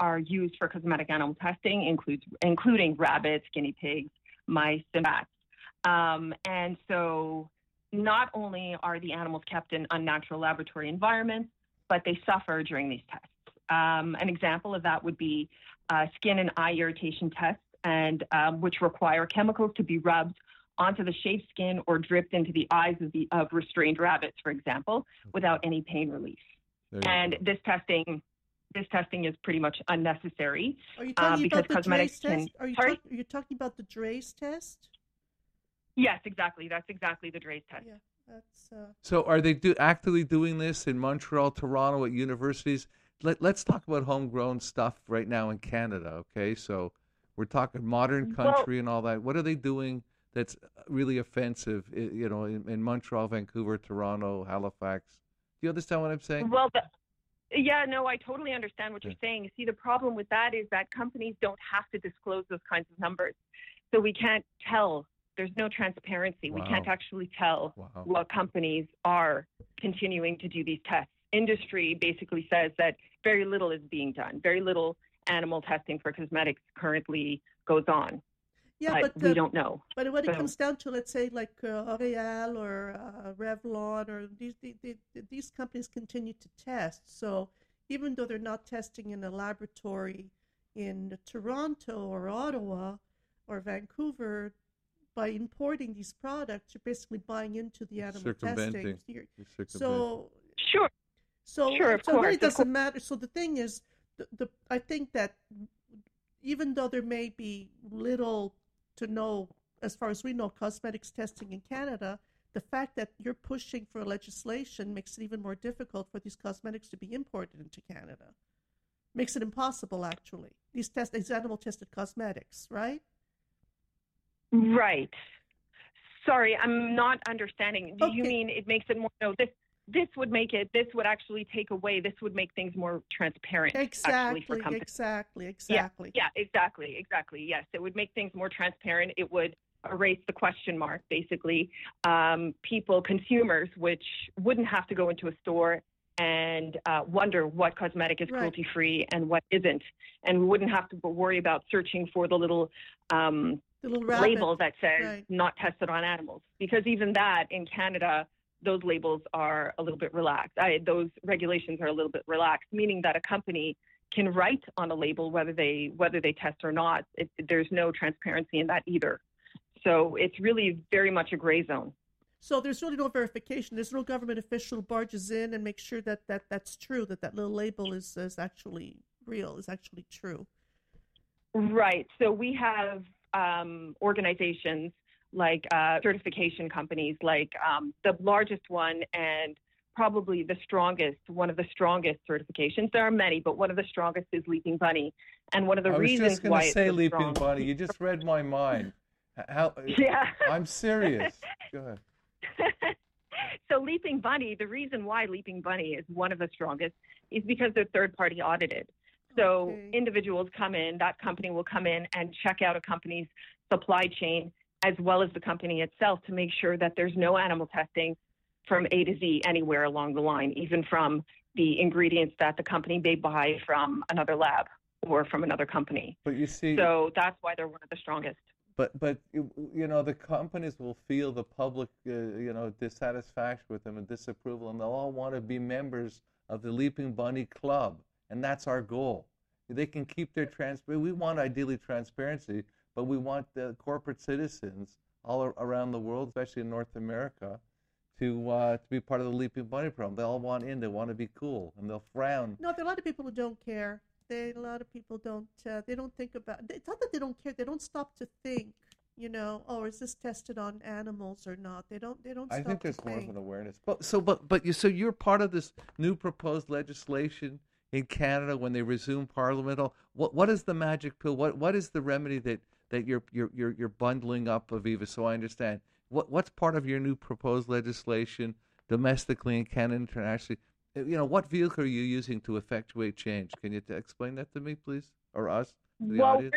are used for cosmetic animal testing, includes, including rabbits, guinea pigs, mice, and bats. Um, and so, not only are the animals kept in unnatural laboratory environments, but they suffer during these tests. Um, an example of that would be uh, skin and eye irritation tests, and um, which require chemicals to be rubbed onto the shaved skin or dripped into the eyes of the of restrained rabbits, for example, without any pain relief. And go. this testing, this testing is pretty much unnecessary. Are you uh, talking because about the cosmetics Draize can- test? Are you, Sorry? talk- are you talking about the Draize test? Yes, exactly. That's exactly the Draize test. Yeah, that's. Uh, So, are they do actively doing this in Montreal, Toronto, at universities? Let Let's talk about homegrown stuff right now in Canada. Okay, so we're talking modern Well- country and all that. What are they doing that's uh, really offensive? You know, in, in Montreal, Vancouver, Toronto, Halifax. Do you understand what I'm saying? Well, the, yeah, no, I totally understand what you're saying. See, the problem with that is that companies don't have to disclose those kinds of numbers, so we can't tell. There's no transparency. We can't actually tell Wow. what companies are continuing to do these tests. Industry basically says that very little is being done. Very little animal testing for cosmetics currently goes on, yeah, but, but we uh, don't know. But when it comes down to, let's say, like uh, L'Oreal or uh, Revlon, or these, the the these companies continue to test. So even though they're not testing in a laboratory in Toronto or Ottawa or Vancouver, by importing these products, you're basically buying into the animal testing. You're- You're sick of it. So Sure. so, Sure, of so it really doesn't matter. So the thing is, the, the I think that even though there may be little to know, as far as we know, cosmetics testing in Canada, the fact that you're pushing for legislation makes it even more difficult for these cosmetics to be imported into Canada. Makes it impossible, actually. These test, these animal tested cosmetics, right? Right. Sorry, I'm not understanding. Do you mean it makes it more? No, this this would make it. This would actually take away. This would make things more transparent. Exactly, for companies. exactly, exactly. Yeah, exactly, exactly. Yes, it would make things more transparent. It would erase the question mark, basically. Um, people, consumers, which wouldn't have to go into a store and uh, wonder what cosmetic is Right. cruelty free and what isn't, and we wouldn't have to worry about searching for the little um, The little rabbit. label that says right. not tested on animals because even that in Canada those labels are a little bit relaxed. I, those regulations are a little bit relaxed, meaning that a company can write on a label whether they whether they test or not. It, there's no transparency in that either. So it's really very much a gray zone. So there's really no verification. There's no government official barges in and makes sure that, that that's true, that that little label is, is actually real, is actually true. Right. So we have um, organizations like uh, certification companies, like um, the largest one and probably the strongest, one of the strongest certifications. There are many, but one of the strongest is Leaping Bunny. And one of the I was reasons just going why to say so Leaping strong- Bunny. You just read my mind. How? Yeah. I'm serious. Go ahead. so Leaping Bunny, the reason why Leaping Bunny is one of the strongest is because they're third party audited. So Okay. individuals come in, that company will come in and check out a company's supply chain as well as the company itself to make sure that there's no animal testing from A to Z anywhere along the line, even from the ingredients that the company may buy from another lab or from another company. But you see, So that's why they're one of the strongest. but but you know the companies will feel the public uh, you know dissatisfaction with them and disapproval, and they'll all want to be members of the Leaping Bunny Club, and that's our goal. They can keep their trans. We want ideally transparency, but we want the corporate citizens all around the world, especially in North America, to uh, to be part of the Leaping Bunny program. They all want in. They want to be cool, and they'll frown. No, there are a lot of people who don't care. They, a lot of people don't. Uh, they don't think about. It's not that they don't care. They don't stop to think. You know, oh, is this tested on animals or not? They don't. They don't. I think there's more of an awareness. But so, but but you so you're part of this new proposed legislation in Canada when they resume Parliament. Oh, What what is the magic pill? What what is the remedy that that you're you're you're, you're bundling up, Aviva? So I understand. What what's part of your new proposed legislation domestically in Canada, internationally? Uh, You know, what vehicle are you using to effectuate change? Can you t- explain that to me, please, or us, the well, audience?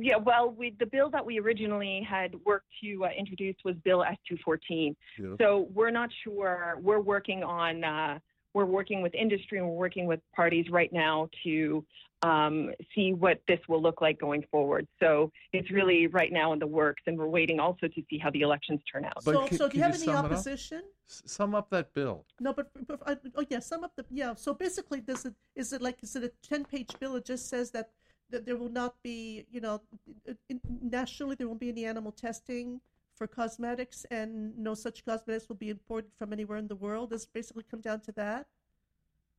yeah, well, we, the bill that we originally had worked to uh, introduce was Bill S214. Beautiful. So we're not sure. We're working on. Uh, we're working with industry and we're working with parties right now to um, see what this will look like going forward. So it's really right now in the works, and we're waiting also to see how the elections turn out. But so, can- so do you have you any sum it up? opposition? Sum up that bill. No, but, but uh, oh yeah, sum up the yeah. So basically, does it is it like is it a ten page bill? It just says that that there will not be you know nationally there won't be any animal testing for cosmetics, and no such cosmetics will be imported from anywhere in the world. Does it basically come down to that?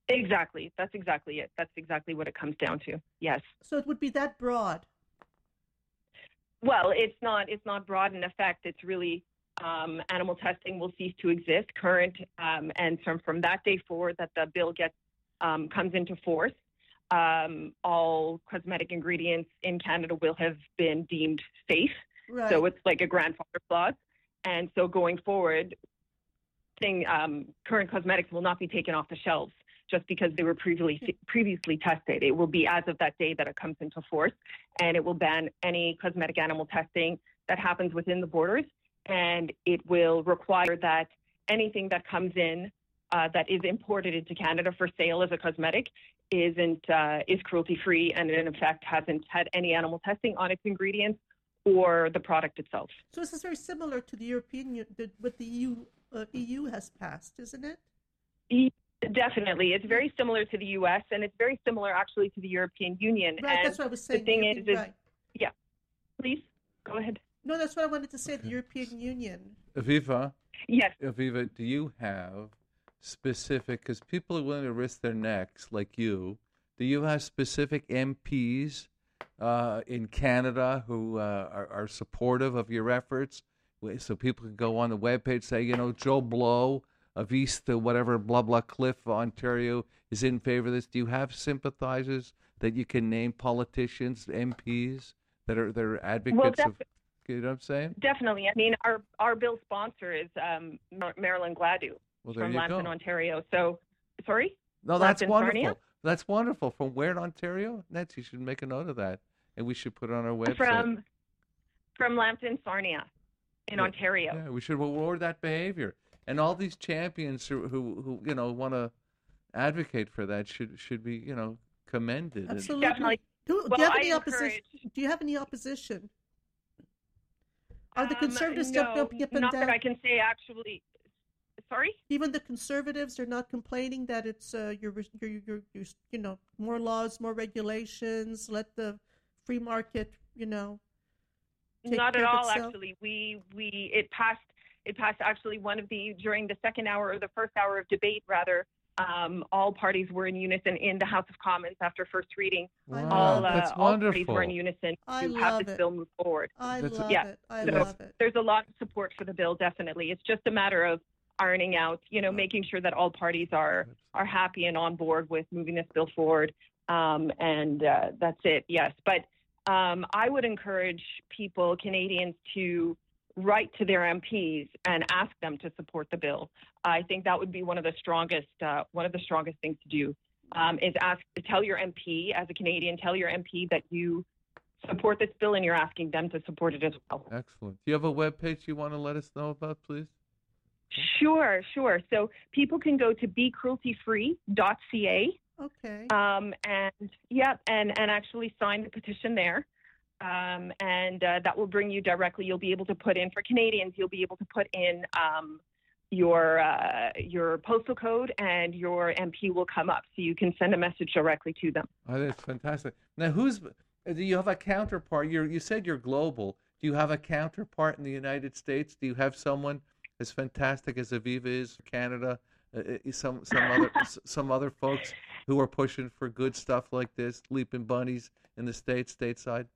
Exactly. That's exactly it. That's exactly what it comes down to. Yes. So it would be that broad. Well, it's not. It's not broad in effect. It's really um, animal testing will cease to exist. Current um, and from from that day forward that the bill gets um, comes into force, um, all cosmetic ingredients in Canada will have been deemed safe. Right. So it's like a grandfather clause. And so going forward, thing um, current cosmetics will not be taken off the shelves just because they were previously previously tested. It will be as of that day that it comes into force, and it will ban any cosmetic animal testing that happens within the borders, and it will require that anything that comes in uh, that is imported into Canada for sale as a cosmetic isn't uh, is cruelty free and in effect hasn't had any animal testing on its ingredients or the product itself. so this is very similar to the European U- the, what the EU uh, EU has passed, isn't it? E- Definitely, it's very similar to the U.S. and it's very similar actually to the European Union. Right. and that's what I was saying. The thing European- is- is- right. please go ahead. No, that's what I wanted to say. The European Union. Aviva, Yes. Aviva, do you have specific, because people are willing to risk their necks like you, do you have specific MPs uh, in Canada who uh, are, are supportive of your efforts? So people can go on the webpage, say, you know, Joe Blow of East, whatever, blah, blah, Cliff, Ontario is in favor of this. Do you have sympathizers that you can name politicians, MPs that are, that are advocates of, you know what I'm saying? Definitely. I mean, our our bill sponsor is um, Marilyn Gladu Well, from you Lambton. Ontario. So, sorry. No, that's Lambton, wonderful. Sarnia? That's wonderful. From where in Ontario? Nancy, you should make a note of that, and we should put it on our website. From from Lambton, Sarnia, in Yeah. Ontario. Yeah, we should reward that behavior. And all these champions who, who, who you know, want to advocate for that should should be, you know, commended. Absolutely. Definitely. Do, do Well, you have I any opposition? encourage- Do you have any opposition? Are the Um, conservatives no, jumping up and not down? that I can say actually. Sorry. Even the conservatives are not complaining that it's uh, you're, you're, you're, you're, you know, more laws, more regulations. Let the free market, you know. take Not at care of all. itself? Actually, we we it passed it passed actually one of the during the second hour or the first hour of debate rather. Um, all parties were in unison in the House of Commons after first reading. Wow, all, love uh, it. that's all parties were in unison to have love this it. bill move forward. I That's- love Yeah. it. I So love it. There's a lot of support for the bill, definitely. It's just a matter of ironing out, you know, making sure that all parties are are happy and on board with moving this bill forward. Um, and uh, that's it. Yes, but um, I would encourage people, Canadians, to write to their MPs and ask them to support the bill. I think that would be one of the strongest uh, one of the strongest things to do. Um, is ask to tell your MP as a Canadian, tell your MP that you support this bill and you're asking them to support it as well. Excellent. Do you have a web page you want to let us know about, please? Sure, sure. So people can go to becrueltyfree.ca Okay. um, and yeah, and and actually sign the petition there. Um, and uh, that will bring you directly. You'll be able to put in for Canadians. You'll be able to put in um, your uh, your postal code, and your MP will come up, so you can send a message directly to them. Oh, that's fantastic. Now, who's do you have a counterpart? You you said you're global. Do you have a counterpart in the United States? Do you have someone as fantastic as Aviva is for Canada? Uh, uh, some some other some other folks who are pushing for good stuff like this, leaping bunnies in the states, stateside.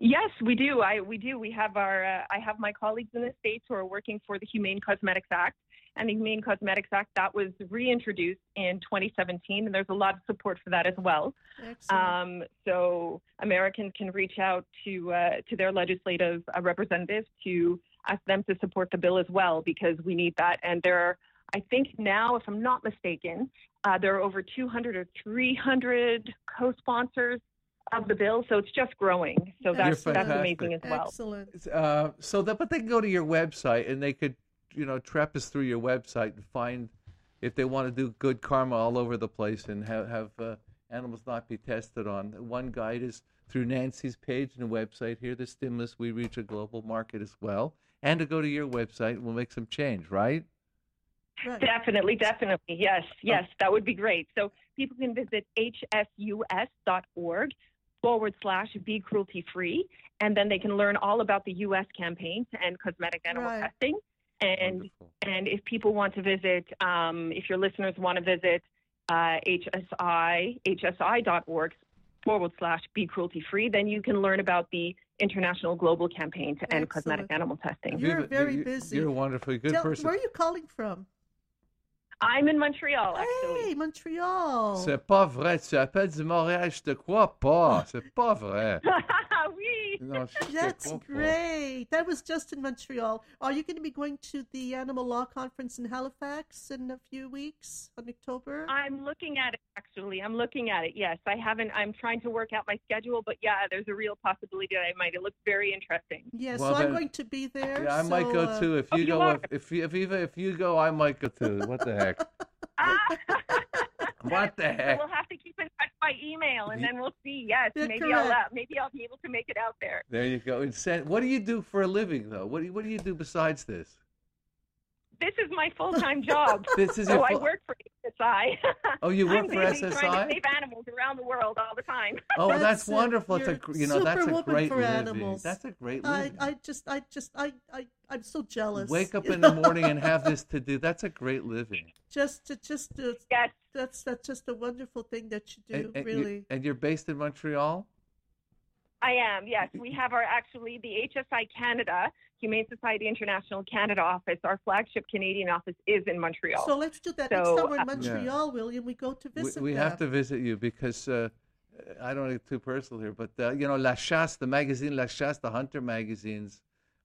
Yes, we do. I we do. We have our. Uh, I have my colleagues in the states who are working for the Humane Cosmetics Act, and the Humane Cosmetics Act that was reintroduced in 2017, and there's a lot of support for that as well. Excellent. Um, so Americans can reach out to uh, to their legislative uh, representatives to ask them to support the bill as well because we need that. And there are, I think now, if I'm not mistaken, uh, there are over 200 or 300 co-sponsors of the bill. So it's just growing. So that's that's amazing as well. Excellent. Uh, so that, but they can go to your website and they could, you know, trappist through your website and find if they want to do good karma all over the place and have have uh, animals not be tested on. One guide is through Nancy's page and website here, the stimulus. We reach a global market as well, and to go to your website, we'll make some change, right? Right. Definitely, definitely. Yes, yes, that would be great. So people can visit hsus.org forward slash be cruelty free, and then they can learn all about the U.S. campaign to end cosmetic animal Right. testing. And Wonderful. and if people want to visit, um, if your listeners want to visit uh, HSI, hsi.org forward slash be cruelty free, then you can learn about the international global campaign to end cosmetic animal testing. You're very you- busy. You're a wonderfully good Tell- person. Where are you calling from? I'm in Montreal, actually. Hey, Montreal. C'est pas vrai. Tu appelles du Montréal, je te crois pas. C'est pas vrai. oui. Non, That's great. That was just in Montreal. Are you going to be going to the Animal Law Conference in Halifax in a few weeks in October? I'm looking at it actually. I'm looking at it. Yes, I haven't. I'm trying to work out my schedule, but yeah, there's a real possibility that I might. It looks very interesting. Yes, Well, so I'm going to be there. Yeah, I might go uh, too. If Oh, you you go, are? if, if you- if Eva, if you go, I might go too. What the heck? What the So heck? we'll have to keep in touch by email, and then we'll see. Yes, You're maybe I'll uh, maybe I'll be able to make it out there. There you go. And what do you do for a living, though? What do you, what do you do besides this? This is my full time job. This is so your I work for HSI. Oh, you work I'm for busy Trying to save animals around the world all the time. Oh, that's, That's it. wonderful. It's a You're gr- you know that's a superwoman great for living. animals. That's a great I, living. I just, I just, I, I, I'm so jealous. Wake up in the morning and have this to do. That's a great living. just, to, just, to, yes, that's that's just a wonderful thing that you do. And, and really. You're, and you're based in Montreal. I am. Yes, we have our actually the HSI Canada Humane Society International Canada office. Our flagship Canadian office is in Montreal. So let's do that next So, time we're in uh, Montreal, William. We go to visit. we them. have to visit you because uh, I don't get too personal here, but uh, you know, La Chasse, the magazine La Chasse, the hunter magazines.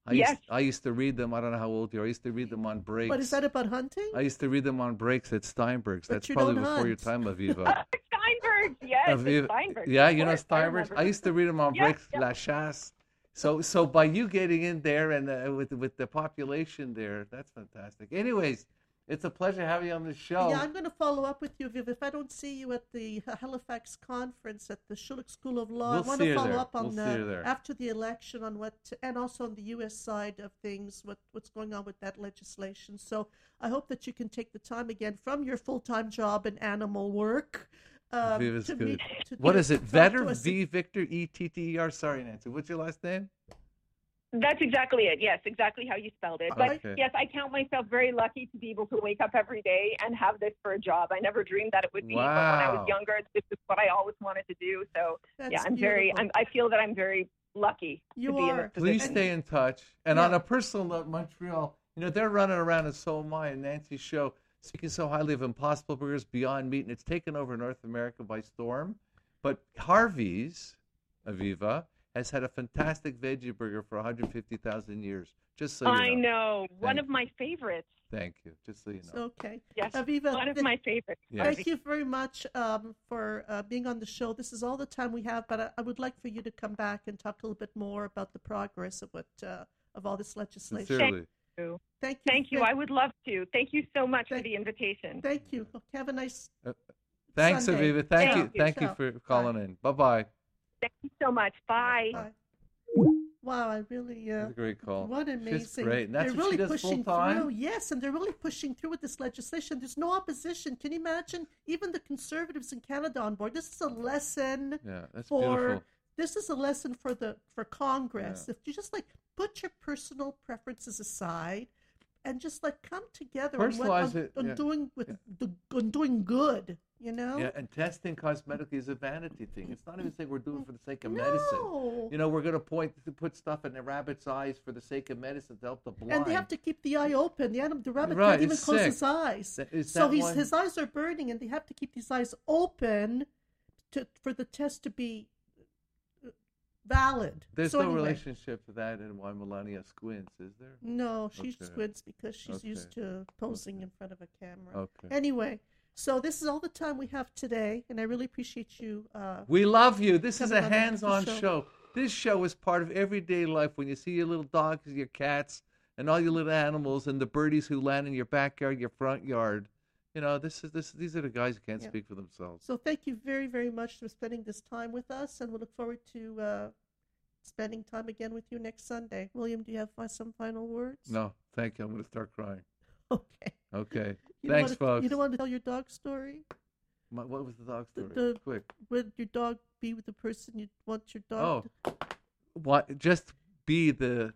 I Yes. used, I used to read them. I don't know how old you are. I used to read them on breaks. But is that about hunting? I used to read them on breaks at Steinberg's. But That's you probably don't before your time, Aviva. Steinberg, yes, it's Aviva- Steinberg. yeah, you know course, I Steinberg's. I, used to read them on Yeah, breaks, yeah. La Chasse. So, so by you getting in there and uh, with with the population there, that's fantastic. Anyways, it's a pleasure having you on the show. Yeah, I'm going to follow up with you, Viv. If I don't see you at the Halifax conference at the Schulich School of Law, We'll I want to follow there. up on We'll there. after the election on what, and also on the U.S. side of things, what what's going on with that legislation. So I hope that you can take the time again from your full time job in animal work. Um, Viva's to good. meet- to What meet- is it? talk Vetter. V Victor E T T E R. Sorry, Nancy. What's your last name? That's exactly it. Yes, exactly how you spelled it. But Okay. yes, I count myself very lucky to be able to wake up every day and have this for a job. I never dreamed that it would be, but when I was younger, this is what I always wanted to do. So That's yeah, I'm very. I'm, I feel that I'm very lucky You to be in are. this Please position. stay in touch. And Yeah. on a personal note, Montreal, you know, they're running around, and so am I, and Nancy's show, speaking so highly of Impossible Burgers, Beyond Meat, and it's taken over North America by storm. But Harvey's, Aviva, has had a fantastic veggie burger for 150,000 years. Just so you I know. know one Thank of my favorites. Thank you. Just so you know. Okay. Yes, Aviva, one of th- my favorites. Yes. Thank you very much um, for uh, being on the show. This is all the time we have, but I, I would like for you to come back and talk a little bit more about the progress of what uh, of all this legislation. Sincerely. Thank you. Thank you. I would love to. Thank you so much for the invitation. Thank you. Have a nice. Thanks, Sunday. Aviva. Thank Thank you. you. Thank you for calling in. Bye bye. Thank you so much. Bye. Bye. Wow, I really. Uh, That's a great call. What She's amazing! great. And that's they're what really she does pushing through. Yes, and they're really pushing through with this legislation. There's no opposition. Can you imagine? Even the conservatives in Canada on board. This is a lesson Yeah, that's for. beautiful. This is a lesson for the for Congress. If you just like put your personal preferences aside, and just like come together on, what, Personalize on, it, on yeah. doing with the on doing good. You know. Yeah, and testing cosmetically is a vanity thing. It's not even saying we're doing it for the sake of medicine. No. You know, we're going to point to put stuff in the rabbit's eyes for the sake of medicine to help the blind. And they have to keep the eye open. The animal, the rabbit Right, can't even it's close his eyes. That- so his eyes are burning, and they have to keep these eyes open to for the test to be valid. There's so no anyway, relationship to that and why Melania squints, is there? No, she Okay. squints because she's used to posing in front of a camera. Okay. Anyway, so this is all the time we have today, and I really appreciate you. Uh, We love you. This is a hands-on show. show. This show is part of everyday life. When you see your little dogs, your cats, and all your little animals, and the birdies who land in your backyard, your front yard, you know, this is this. These are the guys who can't Yeah. speak for themselves. so thank you very, very much for spending this time with us, and we look forward to uh, spending time again with you next Sunday. William, do you have some final words? No, thank you. I'm going to start crying. Okay. Okay. You Thanks, wanna, folks. You don't want to tell your dog story? My, what was the dog The- story? the- Quick. Would your dog be with the person you want your dog? Oh, what? Just be the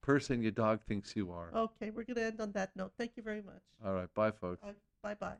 person your dog thinks you are. Okay, we're going to end on that note. Thank you very much. All right. Bye, folks. Bye bye.